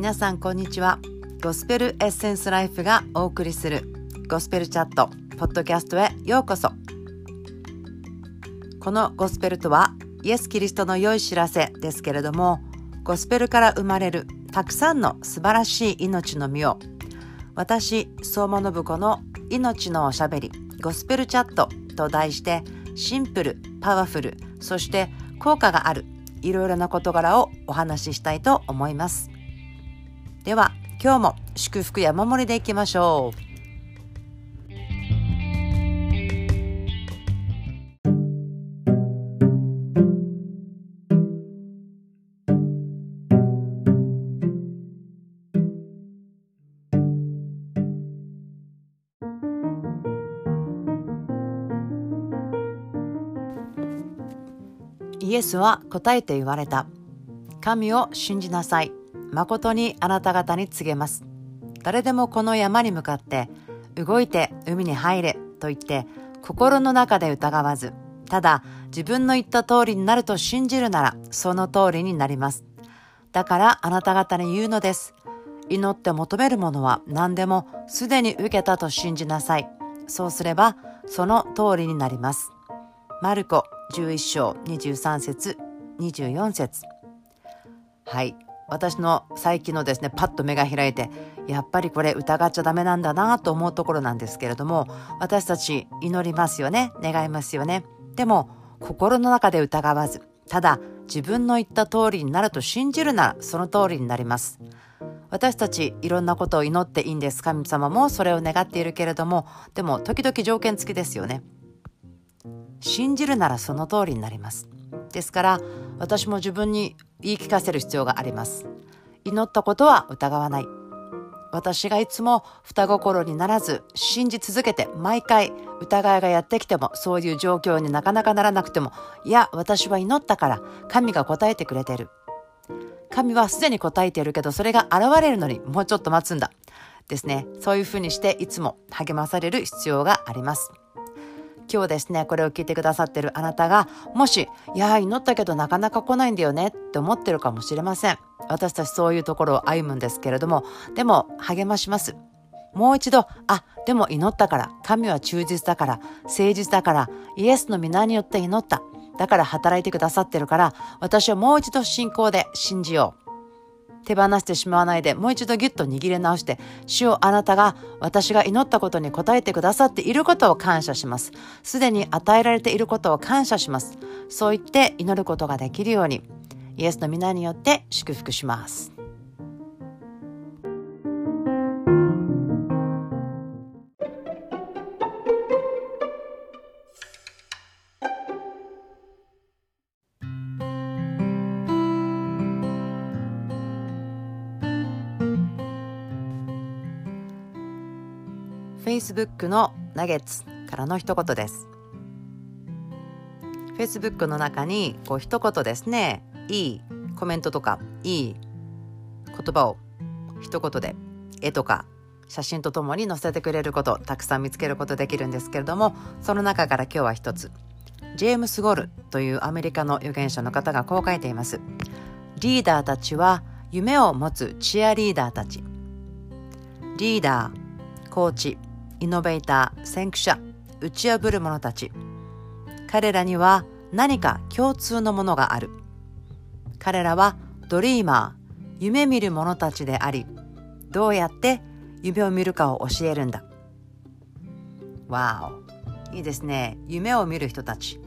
皆さんこんにちは。ゴスペルエッセンスライフがお送りするゴスペルチャットポッドキャストへようこそ。このゴスペルとはイエス・キリストの良い知らせですけれどもゴスペルから生まれるたくさんの素晴らしい命の実を私相馬信子の命のおしゃべりゴスペルチャットと題してシンプルパワフルそして効果があるいろいろな事柄をお話ししたいと思います。では今日も祝福や守りでいきましょうイエスは答えて言われた。神を信じなさい。誠にあなた方に告げます。誰でもこの山に向かって、動いて海に入れと言って、心の中で疑わず、ただ自分の言った通りになると信じるなら、その通りになります。だからあなた方に言うのです。祈って求めるものは何でもすでに受けたと信じなさい。そうすればその通りになります。マルコ11章23節24節はい私の最近のですねパッと目が開いてやっぱりこれ疑っちゃダメなんだなと思うところなんですけれども私たち祈りますよね願いますよね。でも心の中で疑わずただ自分の言った通りになると信じるならその通りになります。私たちいろんなことを祈っていいんです神様もそれを願っているけれどもでも時々条件付きですよね。信じるならその通りになります。ですから私も自分に言い聞かせる必要があります。祈ったことは疑わない。私がいつも双心にならず信じ続けて毎回疑いがやってきてもそういう状況になかなかならなくてもいや私は祈ったから神が答えてくれてる。神はすでに答えているけどそれが現れるのにもうちょっと待つんだ。ですね。そういうふうにしていつも励まされる必要があります。今日ですね、これを聞いてくださってるあなたが、もし、いや祈ったけどなかなか来ないんだよねって思ってるかもしれません。私たちそういうところを歩むんですけれども、でも励まします。もう一度、あ、でも祈ったから、神は忠実だから、誠実だから、イエスの皆によって祈った。だから働いてくださってるから、私はもう一度信仰で信じよう。手放してしまわないでもう一度ギュッと握り直して主をあなたが私が祈ったことに応えてくださっていることを感謝します。すでに与えられていることを感謝します。そう言って祈ることができるようにイエスの皆によって祝福します。Facebook のナゲッツからの一言です。Facebook の中にこう一言ですね、いいコメントとかいい言葉を一言で絵とか写真とともに載せてくれることたくさん見つけることできるんですけれどもその中から今日は一つ。ジェームス・ゴルというアメリカの預言者の方がこう書いています。リーダーたちは夢を持つチアリーダーたち。リーダーコーチイノベーター、先駆者、打ち破る者たち。彼らには何か共通のものがある。彼らはドリーマー、夢見る者たちであり、どうやって夢を見るかを教えるんだ。わお。いいですね。夢を見る人たち。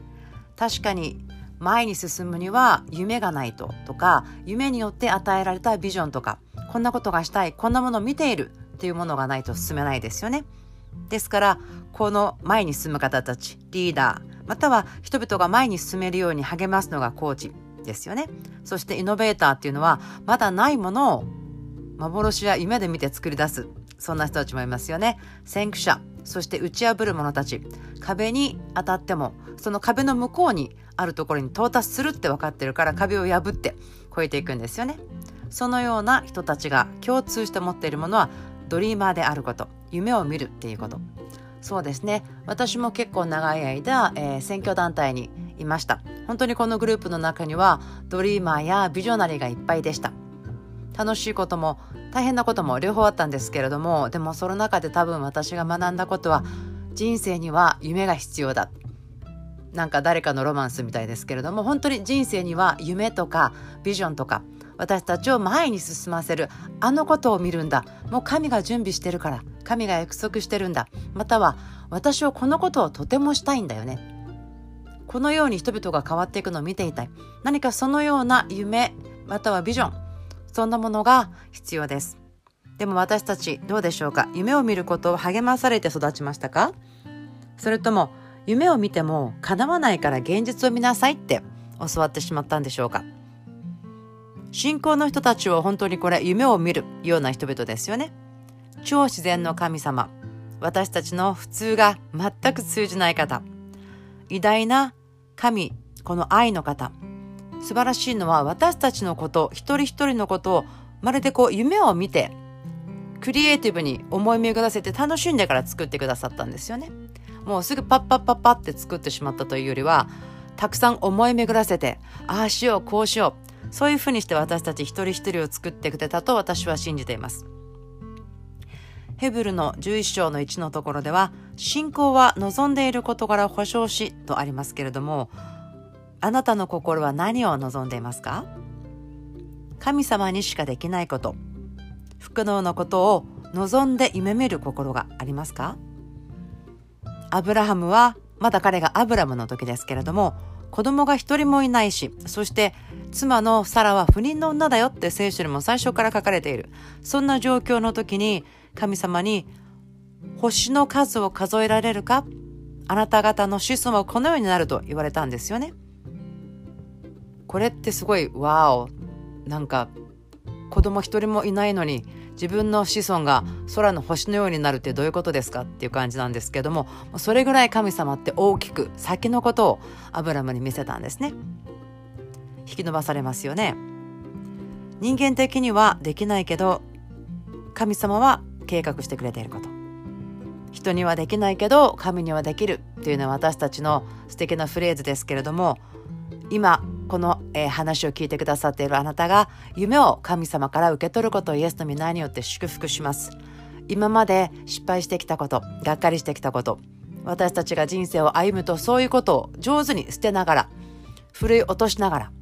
確かに前に進むには夢がないととか夢によって与えられたビジョンとかこんなことがしたいこんなものを見ているっていうものがないと進めないですよね。ですからこの前に進む方たちリーダーまたは人々が前に進めるように励ますのがコーチですよね。そしてイノベーターっていうのはまだないものを幻や夢で見て作り出すそんな人たちもいますよね。先駆者そして打ち破る者たち。壁に当たってもその壁の向こうにあるところに到達するって分かってるから壁を破って越えていくんですよね。そのような人たちが共通して持っているものはドリーマーであること夢を見るっていうこと。そうですね。私も結構長い間、えー、選挙団体にいました。本当にこのグループの中にはドリーマーやビジョナリーがいっぱいでした。楽しいことも大変なことも両方あったんですけれどもでもその中で多分私が学んだことは人生には夢が必要だ。なんか誰かのロマンスみたいですけれども本当に人生には夢とかビジョンとか私たちを前に進ませる。あのことを見るんだ。もう神が準備してるから。神が約束してるんだ。または私はこのことをとてもしたいんだよね。このように人々が変わっていくのを見ていたい。何かそのような夢またはビジョンそんなものが必要です。でも私たちどうでしょうか？夢を見ることを励まされて育ちましたか？それとも夢を見ても叶わないから現実を見なさいって教わってしまったんでしょうか？信仰の人たちは本当にこれ夢を見るような人々ですよね。超自然の神様。私たちの普通が全く通じない方。偉大な神この愛の方。素晴らしいのは私たちのこと一人一人のことをまるでこう夢を見てクリエイティブに思い巡らせて楽しんでから作ってくださったんですよね。もうすぐパッパッパッパって作ってしまったというよりはたくさん思い巡らせてああしようこうしよう。そういうふうにして私たち一人一人を作ってくれたと私は信じています。ヘブルの11章の1のところでは信仰は望んでいる事柄を保証しとありますけれどもあなたの心は何を望んでいますか？神様にしかできないこと不可能なことを望んで夢見る心がありますか？アブラハムはまだ彼がアブラムの時ですけれども子供が一人もいないしそして妻のサラは不妊の女だよって聖書にも最初から書かれている。そんな状況の時に神様に星の数を数えられるか？あなた方の子孫はこのようになると言われたんですよね。これってすごいわおなんか子供一人もいないのに自分の子孫が空の星のようになるってどういうことですかっていう感じなんですけどもそれぐらい神様って大きく先のことをアブラムに見せたんですね。引き伸ばされますよね。人間的にはできないけど神様は計画してくれていること。人にはできないけど神にはできるっていうのは私たちの素敵なフレーズですけれども今この、えー、話を聞いてくださっているあなたが夢を神様から受け取ることをイエスの皆によって祝福します。今まで失敗してきたことがっかりしてきたこと私たちが人生を歩むとそういうことを上手に捨てながらふるい落としながら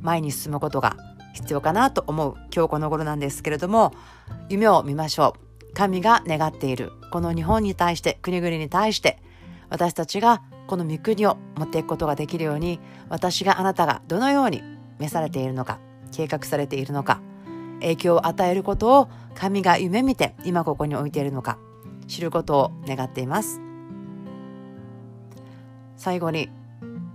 前に進むことが必要かなと思う今日この頃なんですけれども夢を見ましょう。神が願っているこの日本に対して国々に対して私たちがこの御国を持っていくことができるように私があなたがどのように召されているのか計画されているのか影響を与えることを神が夢見て今ここに置いているのか知ることを願っています。最後に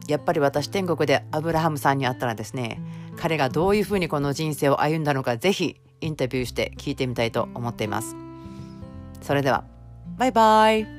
やっぱり私天国でアブラハムさんに会ったらですね彼がどういうふうにこの人生を歩んだのかぜひインタビューして聞いてみたいと思っています。それではバイバイ。